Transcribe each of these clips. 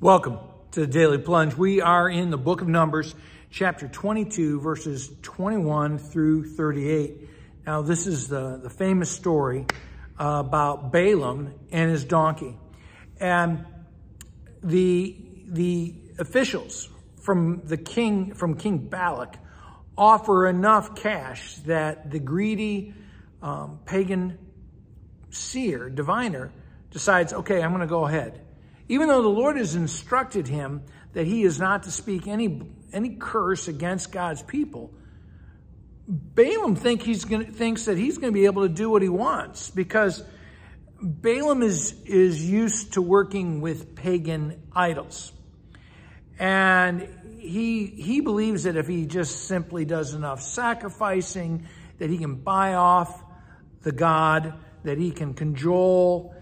Welcome to the Daily Plunge. We are in the book of Numbers, chapter 22, verses 21 through 38. Now, this is the, the famous story uh, about Balaam and his donkey. And the, the officials from the king, from King Balak, offer enough cash that the greedy um, pagan seer, diviner, decides, okay, I'm going to go ahead. Even though the Lord has instructed him that he is not to speak any, any curse against God's people, Balaam think he's gonna, thinks that he's going to be able to do what he wants because Balaam is, is used to working with pagan idols. And he, he believes that if he just simply does enough sacrificing, that he can buy off the God, that he can cajole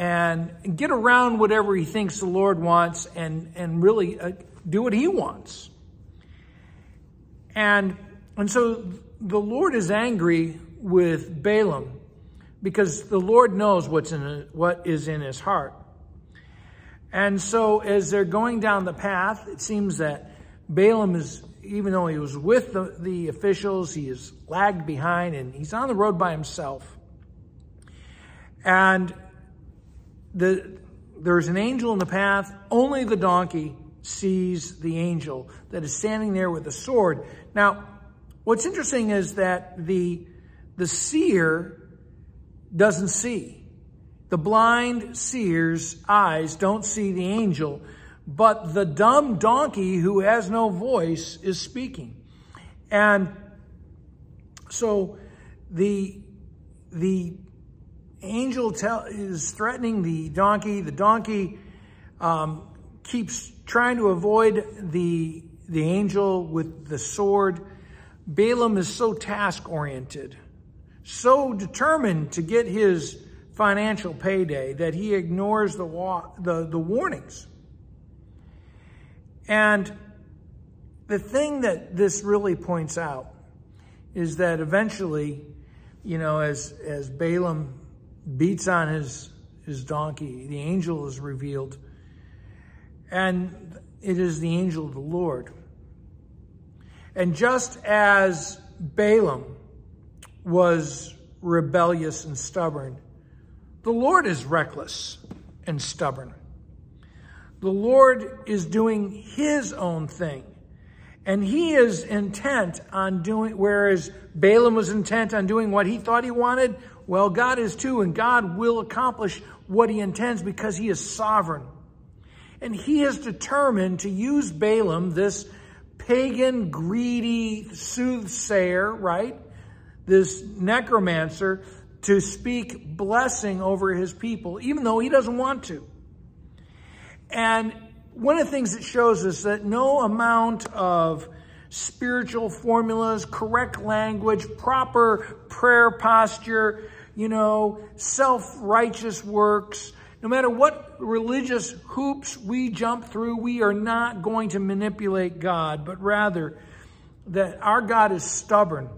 and get around whatever he thinks the Lord wants and, and really uh, do what he wants. And, and so the Lord is angry with Balaam because the Lord knows what's in, what is in his heart. And so as they're going down the path, it seems that Balaam is, even though he was with the, the officials, he is lagged behind and he's on the road by himself. And the, there's an angel in the path. Only the donkey sees the angel that is standing there with a sword. Now, what's interesting is that the, the seer doesn't see. The blind seer's eyes don't see the angel, but the dumb donkey who has no voice is speaking. And so the, the angel tell, is threatening the donkey. The donkey um, keeps trying to avoid the, the angel with the sword. Balaam is so task oriented, so determined to get his financial payday that he ignores the, wa- the, the warnings. And the thing that this really points out is that eventually, you know, as, as Balaam beats on his, his donkey. The angel is revealed. And it is the angel of the Lord. And just as Balaam was rebellious and stubborn, the Lord is reckless and stubborn. The Lord is doing his own thing. And he is intent on doing, whereas Balaam was intent on doing what he thought he wanted, well, God is too, and God will accomplish what he intends because he is sovereign. And he is determined to use Balaam, this pagan, greedy soothsayer, right? This necromancer, to speak blessing over his people, even though he doesn't want to. And one of the things it shows us that no amount of spiritual formulas, correct language, proper prayer posture, you know, self-righteous works. No matter what religious hoops we jump through, we are not going to manipulate God, but rather that our God is stubborn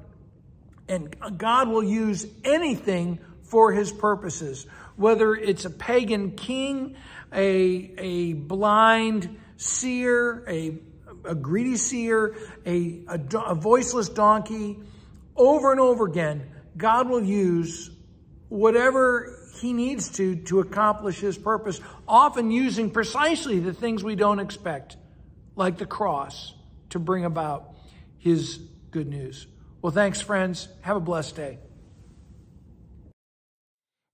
and God will use anything for his purposes, whether it's a pagan king, a, a blind seer, a, a greedy seer, a, a, a voiceless donkey, over and over again, God will use whatever he needs to to accomplish his purpose, often using precisely the things we don't expect, like the cross, to bring about his good news. Well, thanks, friends. Have a blessed day.